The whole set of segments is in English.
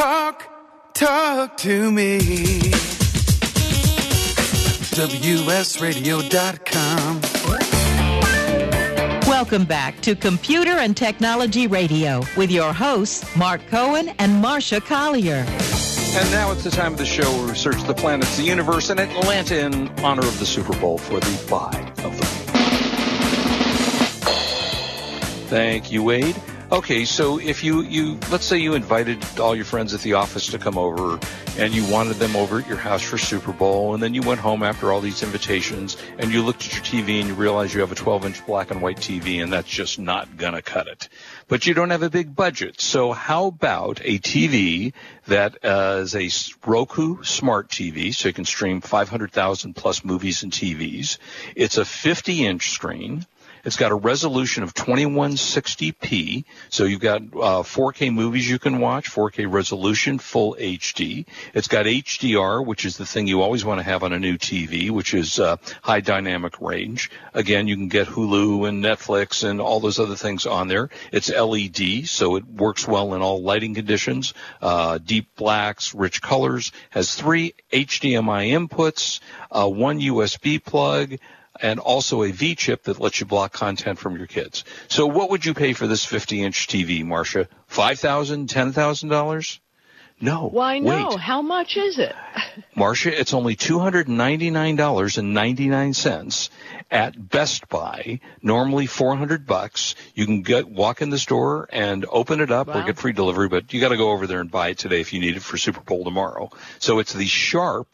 Talk, talk to me. WSRadio.com. Welcome back to Computer and Technology Radio with your hosts, Mark Cohen and Marsha Collier. And now it's the time of the show where we search the planets, the universe, and Atlanta in honor of the Super Bowl for the buy of the week. Thank you, Wade. Okay, so if you, you let's say you invited all your friends at the office to come over and you wanted them over at your house for Super Bowl and then you went home after all these invitations and you looked at your TV and you realized you have a 12 inch black and white TV and that's just not gonna cut it. But you don't have a big budget. So how about a TV that uh, is a Roku smart TV so you can stream 500,000 plus movies and TVs. It's a 50 inch screen. It's got a resolution of 2160p, so you've got uh, 4K movies you can watch, 4K resolution, full HD. It's got HDR, which is the thing you always want to have on a new TV, which is uh, high dynamic range. Again, you can get Hulu and Netflix and all those other things on there. It's LED, so it works well in all lighting conditions. Uh, deep blacks, rich colors. Has three HDMI inputs, uh, one USB plug and also a V chip that lets you block content from your kids. So what would you pay for this 50 inch TV, Marsha? Five thousand, ten thousand dollars? No. Why no? Wait. How much is it? Marsha, it's only $299.99 at Best Buy. Normally 400 bucks. You can get walk in the store and open it up Wow. or get free delivery, but you got to go over there and buy it today if you need it for Super Bowl tomorrow. So it's the Sharp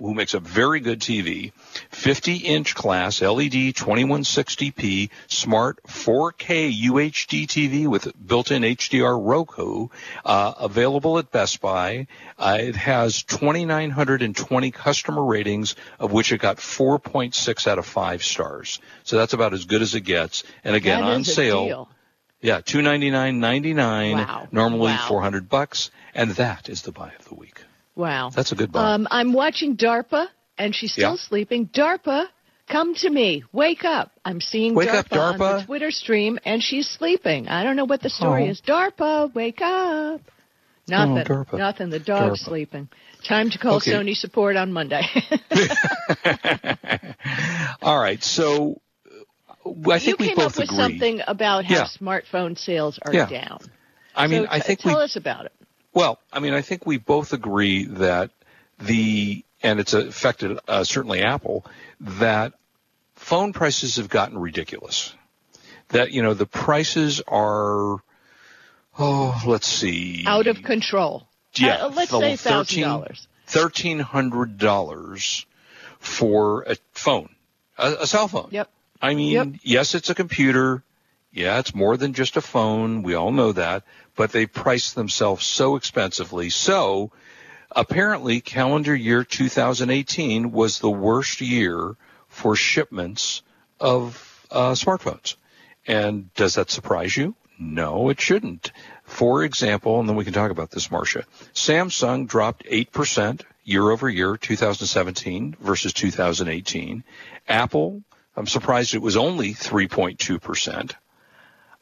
who makes a very good TV, 50 inch class LED 2160p smart 4K UHD TV with built-in HDR Roku, uh, available at Best Buy. Uh, it has 2,920 customer ratings, of which it got 4.6 out of 5 stars. So that's about as good as it gets. And again, That on sale. deal. Yeah, two ninety nine ninety nine. Wow. Normally Wow. four hundred bucks, and that is the buy of the week. Wow. That's a good buy. Um, I'm watching DARPA, and she's still Yeah. sleeping. DARPA, come to me. Wake up. I'm seeing Wake DARPA, up, on the Twitter stream, and she's sleeping. I don't know what the story Oh. is. DARPA, wake up. Nothing. DARPA. Nothing. The dog's DARPA. sleeping. Time to call Okay. Sony support on Monday. All right, so uh, I you think we came both up with agree. something about how Yeah. smartphone sales are Yeah. down. I mean, So I t- think we tell us about it. Well, I mean, I think we both agree that the and it's affected uh, certainly Apple that phone prices have gotten ridiculous. That you know the prices are oh let's see Out of control. yeah Uh, let's say thousand dollars. thirteen hundred dollars for a phone a, a cell phone. Yep. I mean, Yep. yes, it's a computer. Yeah, it's more than just a phone. We all know that. But they price themselves so expensively. So apparently calendar year 2018 was the worst year for shipments of uh, smartphones. And does that surprise you? No, it shouldn't. For example, and then we can talk about this, Marsha. Samsung dropped 8% year over year, 2017 versus 2018. Apple, I'm surprised it was only 3.2%.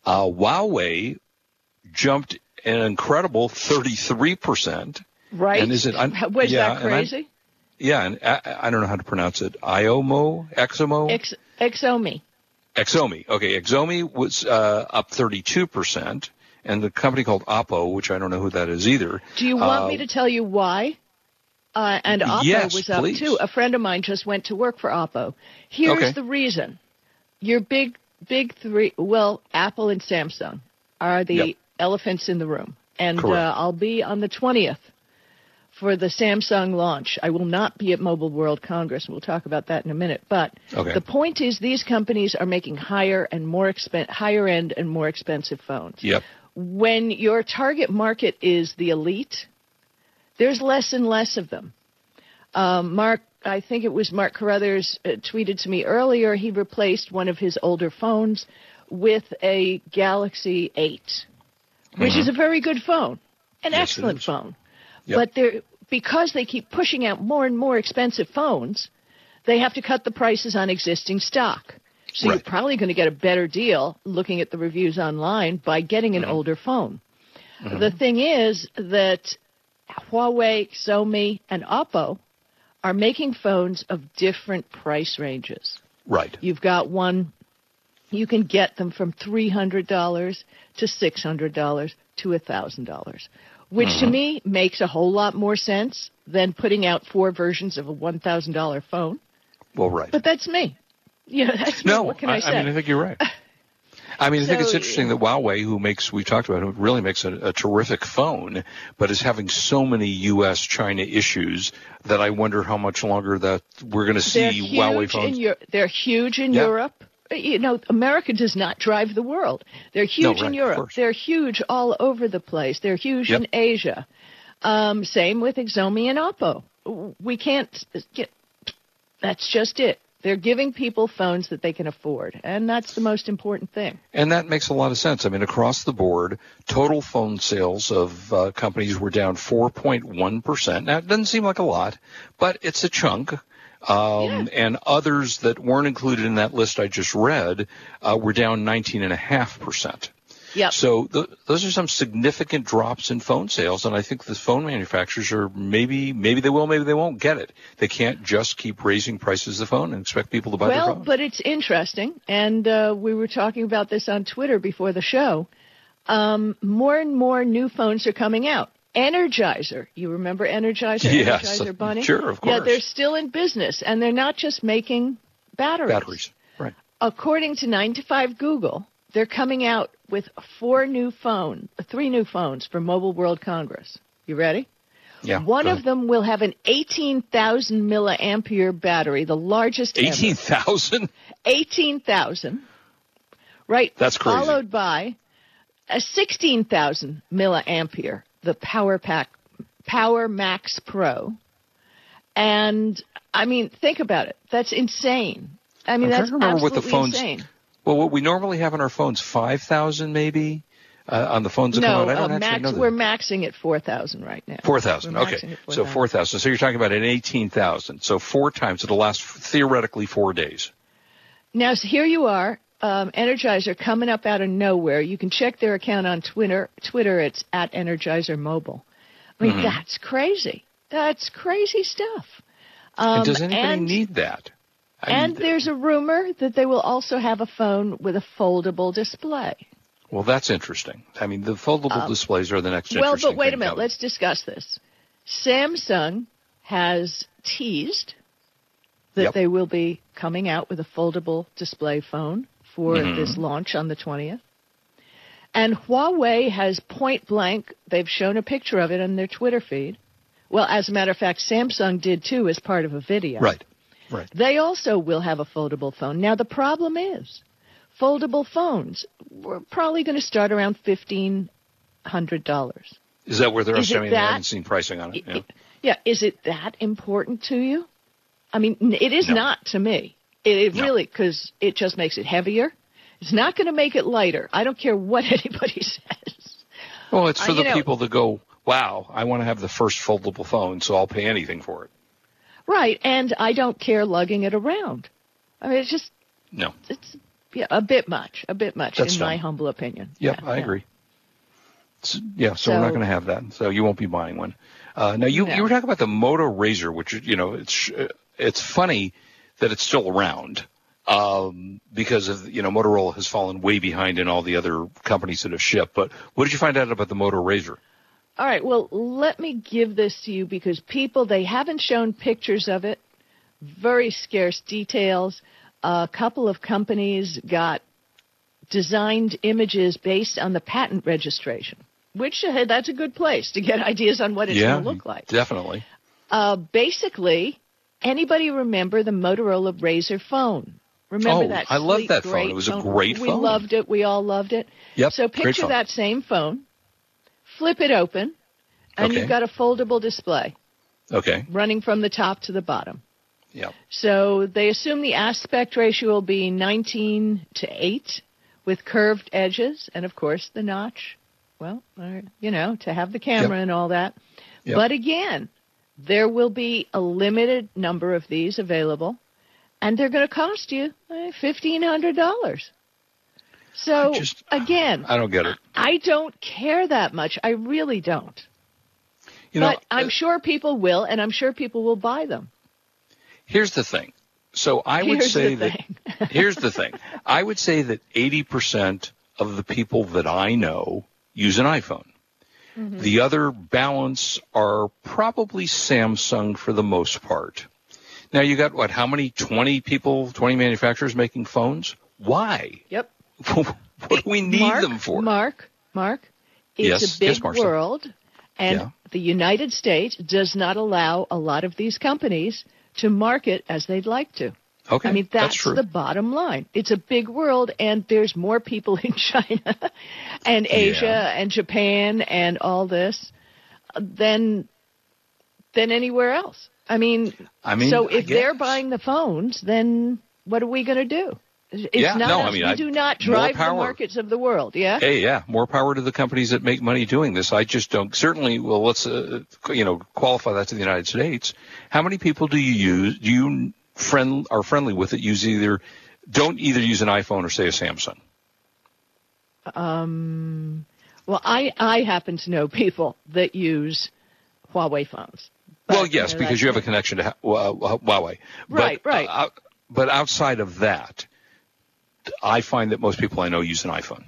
Uh, Huawei jumped an incredible 33%. Right? And is it? un- Was yeah, that and I- crazy? yeah, and I, I don't know how to pronounce it. Iomo, Exomo, Ex- Exomi. Exomi. Okay, Exomi was uh, up 32%, and the company called Oppo, which I don't know who that is either. Do you want uh, me to tell you why? Uh, and Oppo Yes, was up please. too. A friend of mine just went to work for Oppo. Here's Okay. the reason. Your big, big three, well, Apple and Samsung are the Yep. elephants in the room. And uh, I'll be on the 20th for the Samsung launch. I will not be at Mobile World Congress. We'll talk about that in a minute. But Okay. the point is, these companies are making higher and more expen- higher end and more expensive phones Yep. when your target market is the elite, there's less and less of them. Um, Mark, I think it was Mark Carruthers uh, tweeted to me earlier. He replaced one of his older phones with a Galaxy 8, which is a very good phone, an Mm-hmm. Yes, excellent phone. Yep. But they're because they keep pushing out more and more expensive phones, they have to cut the prices on existing stock. So you're probably going to get a better deal looking at the reviews online by getting Mm-hmm. an older phone. The thing is that Huawei, Xiaomi, and Oppo are making phones of different price ranges. Right. You've got one, you can get them from $300 to $600 to $1,000, which to uh-huh. me makes a whole lot more sense than putting out four versions of a $1,000 phone. Well, right. But that's me. You know, that's me. no, What can I, say? mean, I think you're right. I mean, I think it's interesting that Huawei, who makes, we talked about, who really makes a, a terrific phone, but is having so many U.S. China issues that I wonder how much longer that we're going to see Huawei in phones. Eu- they're huge in Yeah. Europe. You know, America does not drive the world. They're huge right, in Europe. They're huge all over the place. They're huge Yep. in Asia. Um, same with Xiaomi and Oppo. We can't get. That's just it. They're giving people phones that they can afford, and that's the most important thing. And that makes a lot of sense. I mean, across the board, total phone sales of uh, companies were down 4.1%. Now, it doesn't seem like a lot, but it's a chunk. Um, And others that weren't included in that list I just read uh, were down 19.5%. Yep. So th- those are some significant drops in phone sales, and I think the phone manufacturers are maybe maybe they will, maybe they won't get it. They can't just keep raising prices of the phone and expect people to buy their Well, phone. but it's interesting, and uh, we were talking about this on Twitter before the show. Um, more and more new phones are coming out. Energizer, you remember Energizer? Yes, Energizer Bunny? sure, of course. Yeah, they're still in business, and they're not just making batteries. Batteries, right? According to 9 to 5 Google, they're coming out with four new phone, three new phones for Mobile World Congress. You ready? Yeah. One of them will have an 18,000 milliampere battery, the largest eighteen thousand. 18,000. Right. That's crazy. Followed by a 16,000 milliampere, the Power Pack, Power Max Pro. And I mean, think about it. That's insane. I mean, I'm trying that's to remember what the absolutely phones- insane. Well, what we normally have on our phones, five thousand maybe uh, on the phones that No, come out. I don't uh, actually max, know that. we're maxing at 4,000 right now. Four thousand. Okay, maxing at so 4,000. So you're talking about an eighteen thousand. So four times. It'll last theoretically four days. Now, so here you are, um, Energizer coming up out of nowhere. You can check their account on Twitter. Twitter, it's at Energizer Mobile. I Mm-hmm. mean, that's crazy. That's crazy stuff. Um, and does anybody and, need that? I mean, and there's a rumor that they will also have a phone with a foldable display. well, that's interesting. I mean, the foldable displays are the next. Um, Well, but wait a minute. Let's discuss this. Samsung has teased that Yep. they will be coming out with a foldable display phone for Mm-hmm. this launch on the 20th. And Huawei has point blank, they've shown a picture of it on their Twitter feed. Well, as a matter of fact, Samsung did too as part of a video. Right. Right. They also will have a foldable phone. Now, the problem is, foldable phones, we're probably going to start around $1,500. Is that where they're Is it estimating? I haven't seen pricing on it. Yeah. Yeah, is it that important to you? I mean, it is No. not to me. It, it No. really, because it just makes it heavier. It's not going to make it lighter. I don't care what anybody says. Well, it's for Uh, the know- people that go, "Wow, I want to have the first foldable phone, so I'll pay anything for it." Right, and I don't care lugging it around. I mean, it's just, No. it's yeah, a bit much, a bit much, That's in my humble opinion. Yep, Yeah, I yeah. agree. S- yeah, so, we're not going to have that. So you won't be buying one. Uh, now you No. you were talking about the Moto Razr, which you know it's it's funny that it's still around um, because of you know Motorola has fallen way behind in all the other companies that have shipped. But what did you find out about the Moto Razr? All right, well, let me give this to you because people, they haven't shown pictures of it, very scarce details. A couple of companies got designed images based on the patent registration, which uh, that's a good place to get ideas on what it's yeah, going to look like. definitely. Uh, basically, anybody remember the Motorola Razr phone? Remember Oh, that? I loved sleek, that phone. It was a great phone. we loved it. We all loved it. Yep, So picture that same phone, flip it open, and Okay. you've got a foldable display Okay. running from the top to the bottom. Yep. So they assume the aspect ratio will be 19 to 8 with curved edges and, of course, the notch. Well, or, you know, to have the camera Yep. and all that. Yep. But again, there will be a limited number of these available, and they're going to cost you eh, $1,500. So, I just- again, I don't get it. I don't care that much. I really don't. You know, but I'm uh, sure people will, and I'm sure people will buy them. here's the thing. So I would Here's say that here's the thing. I would say that 80% of the people that I know use an iPhone. Mm-hmm. The other balance are probably Samsung for the most part. Now you got what? How many? 20 people, 20 manufacturers making phones? Why? Yep. what do we need Mark, them for? Mark, Mark, it's Yes, a big yes, world, and Yeah. the United States does not allow a lot of these companies to market as they'd like to. Okay, I mean, that's that's, the bottom line. It's a big world, and there's more people in China and Asia Yeah. and Japan and all this than than anywhere else. I mean, I mean, so if they're buying the phones, then what are we going to do? It's Yeah, not no, us. I mean, we I- do not drive the markets of the world. Yeah. Hey, yeah, more power to the companies that make money doing this. I just don't. Certainly, well, let's uh, you know qualify that to the United States. How many people do you use? Do you friend are friendly with it? Use either don't either use an iPhone or say a Samsung. Um, well, I I happen to know people that use Huawei phones. But, well, yes, know, because you have a connection to uh, Huawei. Right, but, right. Uh, but outside of that, I find that most people I know use an iPhone.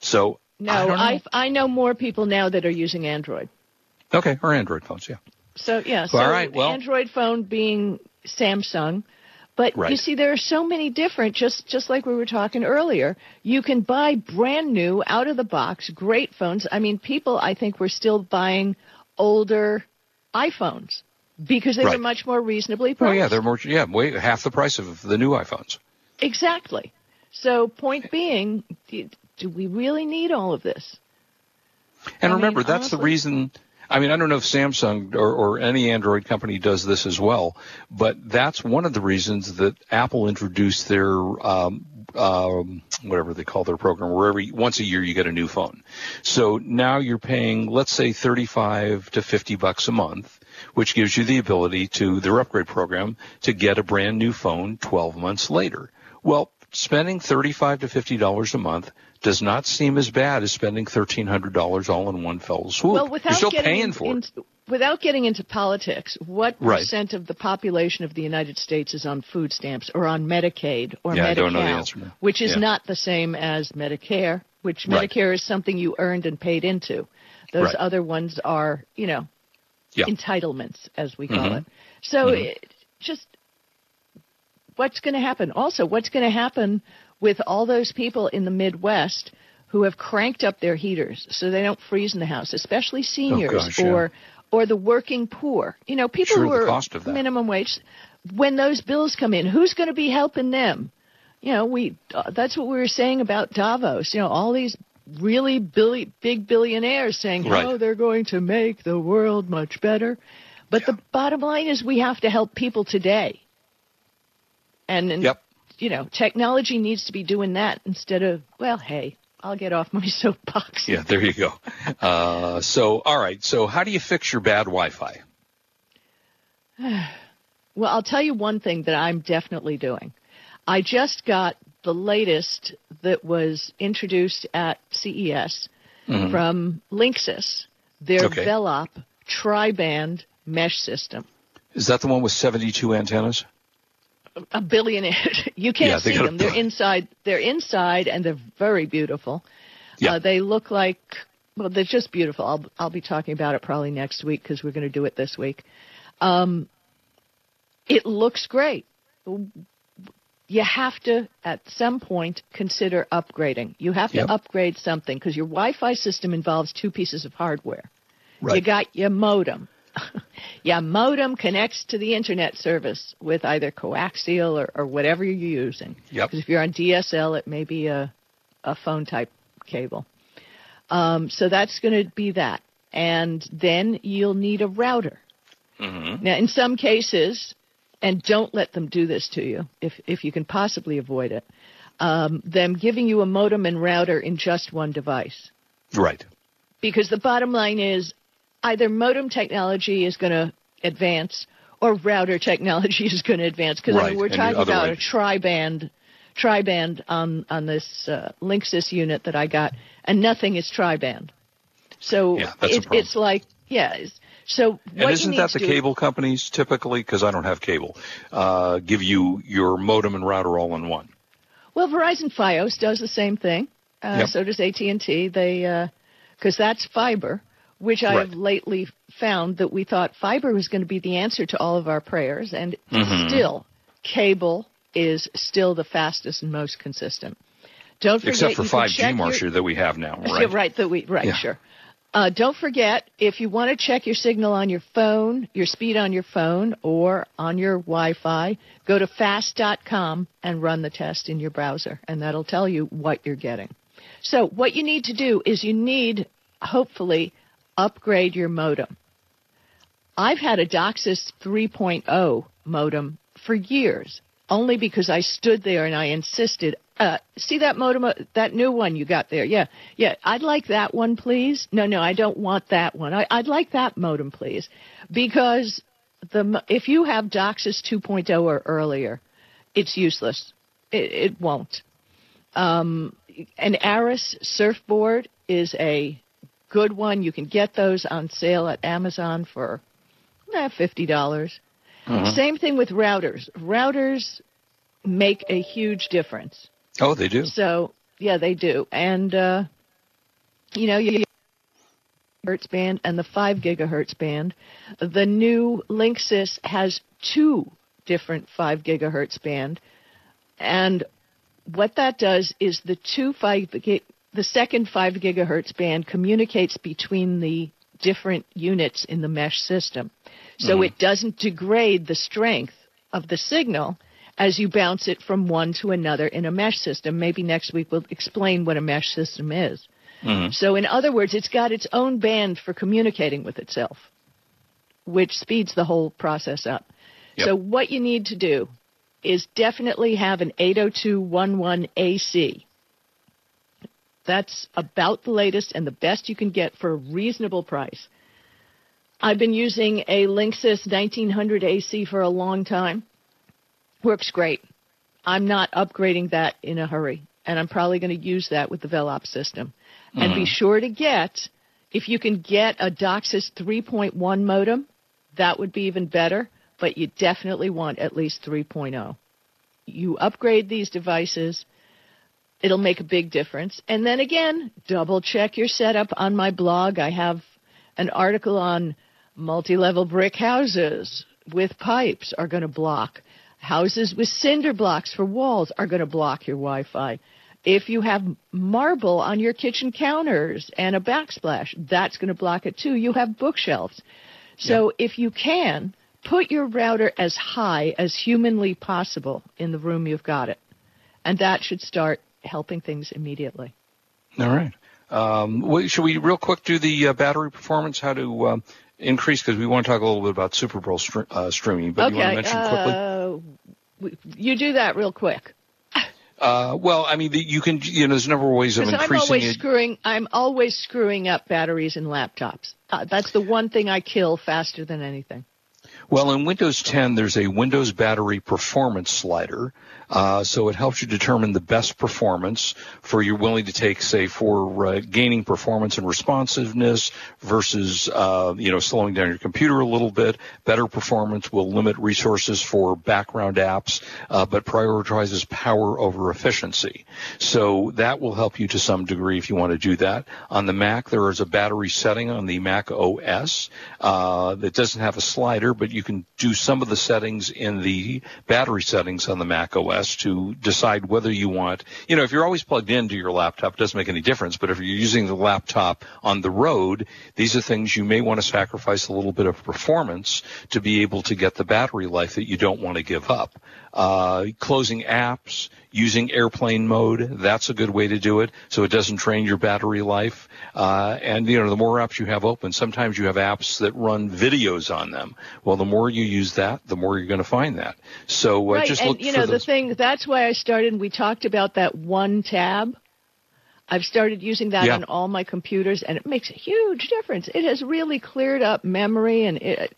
So No, I know. I I know more people now that are using Android. okay, or Android phones, yeah. So yeah, so All right, well- Android phone being Samsung. But you see, there are so many different. Just just like we were talking earlier, you can buy brand new, out of the box, great phones. I mean, people I think were still buying older iPhones because they were much more reasonably Oh priced. yeah, they're more yeah, way half the price of the new iPhones. Exactly. So point being, do, we really need all of this? And I mean, remember, that's the reason. I mean, I don't know if Samsung or, or any Android company does this as well, but that's one of the reasons that Apple introduced their um, um, whatever they call their program, where every once a year you get a new phone. So now you're paying, let's say, 35 to 50 bucks a month, which gives you the ability to their upgrade program to get a brand new phone 12 months later. Well, spending 35 to 50 dollars a month does not seem as bad as spending $1,300 all in one fell swoop. Well, without You're still getting paying in- for it. without getting into politics, what Right. percent of the population of the United States is on food stamps or on Medicaid or Yeah, I Medi-Cal, don't know the answer now. which is Yeah. not the same as Medicare, which Right. Medicare is something you earned and paid into. Those Right. other ones are, you know, Yeah. entitlements, as we call Mhm. it. So Mhm. it, just what's going to happen? Also, what's going to happen with all those people in the Midwest who have cranked up their heaters so they don't freeze in the house, especially seniors Oh, gosh, yeah. or or the working poor? You know, people Sure, who are cost of that. minimum wage. When those bills come in, who's going to be helping them? You know, we uh, that's what we were saying about Davos. You know, all these really billi- big billionaires saying Right. how they're going to make the world much better. But the bottom line is we have to help people today. And, and Yep. you know, technology needs to be doing that instead of, well, hey, I'll get off my soapbox. Yeah, there you go. Uh, so, all right. So, how do you fix your bad Wi-Fi? Well, I'll tell you one thing that I'm definitely doing. I just got the latest that was introduced at CES from Linksys, their Okay. Velop tri-band mesh system. Is that the one with 72 antennas? A billionaire. you can't Yeah, see them. They're inside. They're inside, and they're very beautiful. Yeah. Uh, they look like well, they're just beautiful. I'll I'll be talking about it probably next week because we're going to do it this week. Um, it looks great. You have to at some point consider upgrading. You have to Yep. upgrade something because your Wi-Fi system involves two pieces of hardware. Right. You got your modem. your modem connects to the internet service with either coaxial or, or whatever you're using. Yep. Because if you're on DSL, it may be a, a phone type cable. Um, so that's going to be that. And then you'll need a router. Mm-hmm. Now, in some cases, and don't let them do this to you if, if you can possibly avoid it, um, them giving you a modem and router in just one device Right. because the bottom line is either modem technology is going to advance or router technology is going to advance because I Right, mean, we're and talking about way. a tri-band tri-band on on this uh, Linksys unit that I got and nothing is tri-band So Yeah, it, it's like yeah. it's- So what And isn't that the cable companies typically, because I don't have cable, uh, give you your modem and router all in one? Well, Verizon FiOS does the same thing. Uh, Yep. So does AT and T. They because that's fiber, which I Right. have lately found that we thought fiber was going to be the answer to all of our prayers, and Mm-hmm. still, cable is still the fastest and most consistent. Don't forget Except for 5G, check your- Marsha, that we have now, right? right. That we right. Yeah. Sure. Uh, don't forget if you want to check your signal on your phone, your speed on your phone or on your Wi-Fi, go to fast.com and run the test in your browser, and that'll tell you what you're getting. So what you need to do is you need, hopefully, upgrade your modem. I've had a DOCSIS 3.0 modem for years, only because I stood there and I insisted. Uh, see that modem, uh, that new one you got there? Yeah, yeah. I'd like that one, please. No, no, I don't want that one. I, I'd like that modem, please, because the if you have DOCSIS 2.0 or earlier, it's useless. It, it won't. Um, an Arris surfboard is a good one. You can get those on sale at Amazon for eh, fifty dollars. Same thing with routers. Routers make a huge difference. Oh, they do. So yeah, they do. And uh, you know, you hertz band and the five gigahertz band. The new Linksys has two different five gigahertz band, and what that does is the two five the second five gigahertz band communicates between the different units in the mesh system, so mm-hmm. it doesn't degrade the strength of the signal as you bounce it from one to another in a mesh system. Maybe next week we'll explain what a mesh system is. Mm-hmm. So, in other words, it's got its own band for communicating with itself, which speeds the whole process up. Yep. So, what you need to do is definitely have an 802.11 AC. That's about the latest and the best you can get for a reasonable price. I've been using a Linksys 1900 AC for a long time. Works great. I'm not upgrading that in a hurry, and I'm probably going to use that with the Velop system. And be mm-hmm. sure to get, if you can get a DOCSIS 3.1 modem, that would be even better, but you definitely want at least 3.0. You upgrade these devices, it'll make a big difference. And then again, double check your setup on my blog. I have an article on multi-level brick houses with pipes are going to block. Houses with cinder blocks for walls are going to block your Wi-Fi. If you have marble on your kitchen counters and a backsplash, that's going to block it too. You have bookshelves. So if you can, put your router as high as humanly possible in the room you've got it. And that should start helping things immediately. All right. Um, should we real quick do the uh, battery performance? How to um, increase? Because we want to talk a little bit about Super Bowl str- uh, streaming. But you want to mention quickly? uh, you do that real quick. Uh, well, I mean, the, you can. You know, there's a number of ways of Because I'm always it. screwing. I'm always screwing up batteries in laptops. Uh, that's the one thing I kill faster than anything. Well, in Windows 10, there's a Windows battery performance slider. Uh, so it helps you determine the best performance for you're willing to take, say, for uh, gaining performance and responsiveness versus, uh, you know, slowing down your computer a little bit. Better performance will limit resources for background apps, uh, but prioritizes power over efficiency. So that will help you to some degree if you want to do that. On the Mac, there is a battery setting on the Mac OS uh, that doesn't have a slider, but you can do some of the settings in the battery settings on the Mac OS to decide whether you want, you know, if you're always plugged into your laptop, it doesn't make any difference. But if you're using the laptop on the road, these are things you may want to sacrifice a little bit of performance to be able to get the battery life that you don't want to give up. Uh, closing apps, using airplane mode, that's a good way to do it so it doesn't drain your battery life. Uh, and, you know, the more apps you have open, sometimes you have apps that run videos on them. Well, the more you use that, the more you're going to find that. So uh, right, just and look you know the those. thing. That's why I started. We talked about that OneTab. I've started using that Yeah. on all my computers, and it makes a huge difference. It has really cleared up memory, and it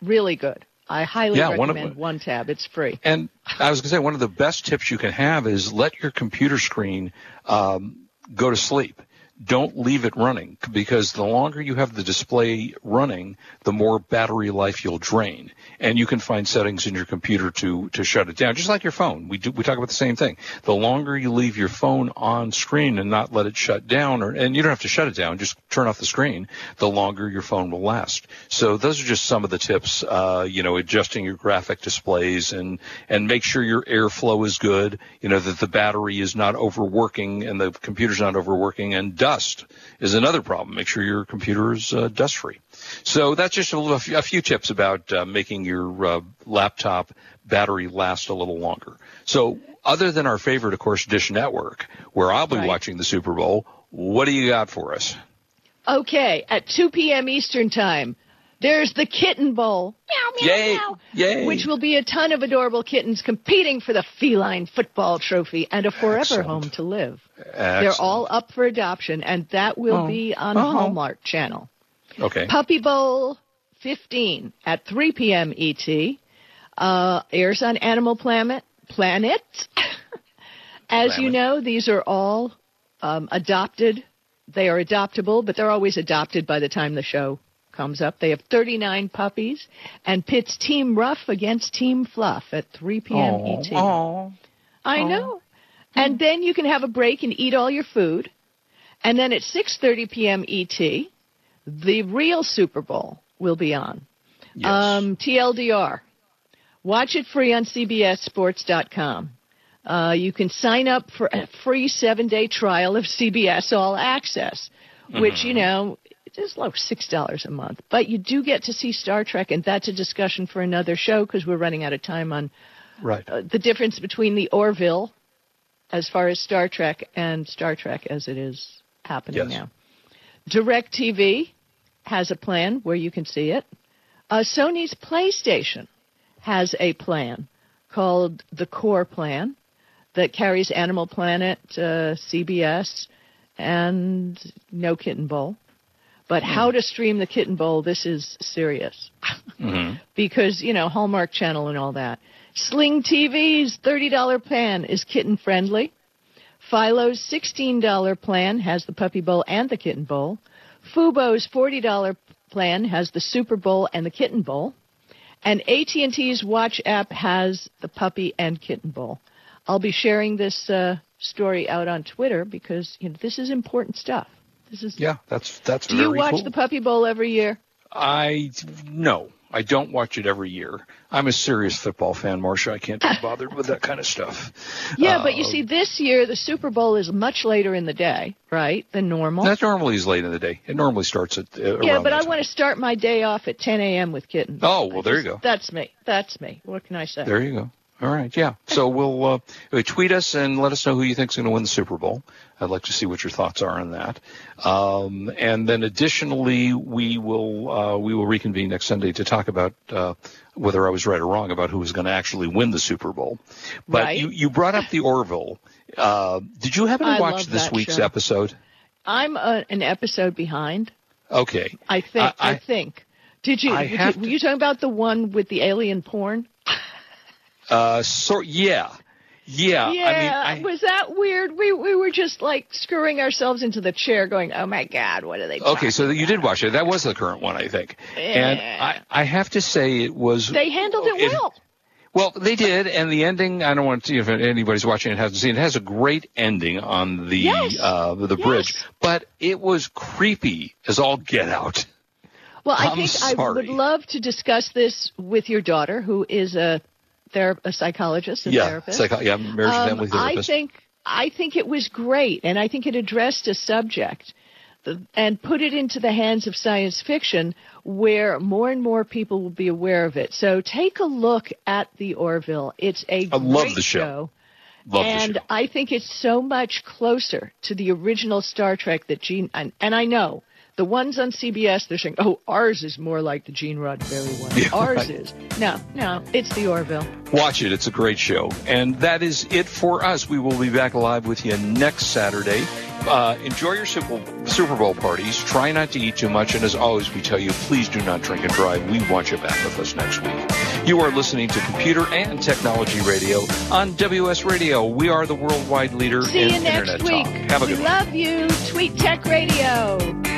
really good. I highly Yeah, one of- recommend OneTab. It's free. And I was going to say one of the best tips you can have is let your computer screen um, go to sleep. Don't leave it running because the longer you have the display running, the more battery life you'll drain. And you can find settings in your computer to, to shut it down, just like your phone. We do, we talk about the same thing. The longer you leave your phone on screen and not let it shut down, or, and you don't have to shut it down, just turn off the screen, the longer your phone will last. So those are just some of the tips, uh, you know, adjusting your graphic displays and, and make sure your airflow is good, you know, that the battery is not overworking and the computer's not overworking and dust is another problem. Make sure your computer is uh, dust free. So that's just a, little, a few tips about uh, making your uh, laptop battery last a little longer. So other than our favorite, of course, Dish Network, where I'll be Right. watching the Super Bowl, what do you got for us? Okay, at 2 p.m. Eastern Time, there's the Kitten Bowl. Meow, meow, Yay! meow. Yay! Which will be a ton of adorable kittens competing for the feline football trophy and a forever Excellent. home to live. Excellent. They're all up for adoption, and that will Oh. be on Oh. Hallmark Channel. okay. Puppy Bowl 15 at 3 p.m. ET uh, airs on Animal Planet. Planet. As you know, these are all um, adopted. They are adoptable, but they're always adopted by the time the show comes up. They have 39 puppies and pits Team Rough against Team Fluff at 3 p.m. ET. Aw. I know. And then you can have a break and eat all your food. And then at 6:30 p.m. ET, the real Super Bowl will be on. Yes. Um, TLDR. Watch it free on CBSSports.com. Uh, you can sign up for a free seven-day trial of CBS All Access, which you know it is like six dollars a month. But you do get to see Star Trek, and that's a discussion for another show because we're running out of time on right. uh, the difference between the Orville, as far as Star Trek, and Star Trek as it is happening Yes. now. DirecTV has a plan where you can see it. Uh, Sony's PlayStation has a plan called the Core Plan that carries Animal Planet, uh, CBS, and No Kitten Bowl. But how to stream the Kitten Bowl, this is serious Mhm. because you know Hallmark Channel and all that. Sling TV's thirty dollar plan is kitten friendly. Philo's sixteen dollar plan has the Puppy Bowl and the Kitten Bowl. Fubo's forty dollar plan has the Super Bowl and the Kitten Bowl. And AT&T's Watch app has the Puppy and Kitten Bowl. I'll be sharing this uh, story out on Twitter because you know this is important stuff. This is. Yeah, that's that's Do very you watch cool. the Puppy Bowl every year? I no, I don't watch it every year. I'm a serious football fan, Marsha. I can't be bothered with that kind of stuff. Yeah, but you Uh, see, this year the Super Bowl is much later in the day, right, than normal. that normally is late in the day. It normally starts at uh, yeah, but I want to start my day off at 10 a.m. with kittens. Oh, well, I there you go. That's me. That's me. What can I say? There you go. All right, yeah. So we'll uh, uh, tweet us and let us know who you think's going to win the Super Bowl. I'd like to see what your thoughts are on that. Um, and then additionally, we will uh, we will reconvene next Sunday to talk about uh, whether I was right or wrong about who was going to actually win the Super Bowl. But Right. you you brought up the Orville. Uh, did you happen to I watch this week's show. episode? I'm uh an episode behind. Okay. I think. I- I, think. Did you? Did- have were you talking about the one with the alien porn? Uh, so yeah, yeah. yeah. I mean, I, was that weird? We we were just like screwing ourselves into the chair, going, "Oh my God, what are they?" Doing? Okay, talking so you did watch it. That was the current one, I think. And I, I have to say it was. They handled it well. Well, they did, and the ending. I don't want to see if anybody's watching it hasn't seen. It has a great ending on the Yes. uh, the bridge, Yes. but it was creepy as all get out. Well, I I'm think I would love to discuss this with your daughter, who is a thera- a psychologist, a yeah, therapist. psycho- yeah, marriage and Um, family I think I think it was great, and I think it addressed a subject and put it into the hands of science fiction, where more and more people will be aware of it. So take a look at the Orville. It's a I love the show. Love and show. I think it's so much closer to the original Star Trek that Gene and, and I know The ones on CBS, they're saying, "Oh, ours is more like the Gene Roddenberry one. Yeah, ours right. is." No, no, it's the Orville. Watch it. It's a great show. And that is it for us. We will be back live with you next Saturday. Uh, enjoy your Super, Bowl parties. Try not to eat too much. And as always, we tell you, please do not drink and drive. We want you back with us next week. You are listening to Computer and Technology Radio on WS Radio. We are the worldwide leader See in you next Internet week. talk. Have a we good one. love you. Tweet Tech Radio.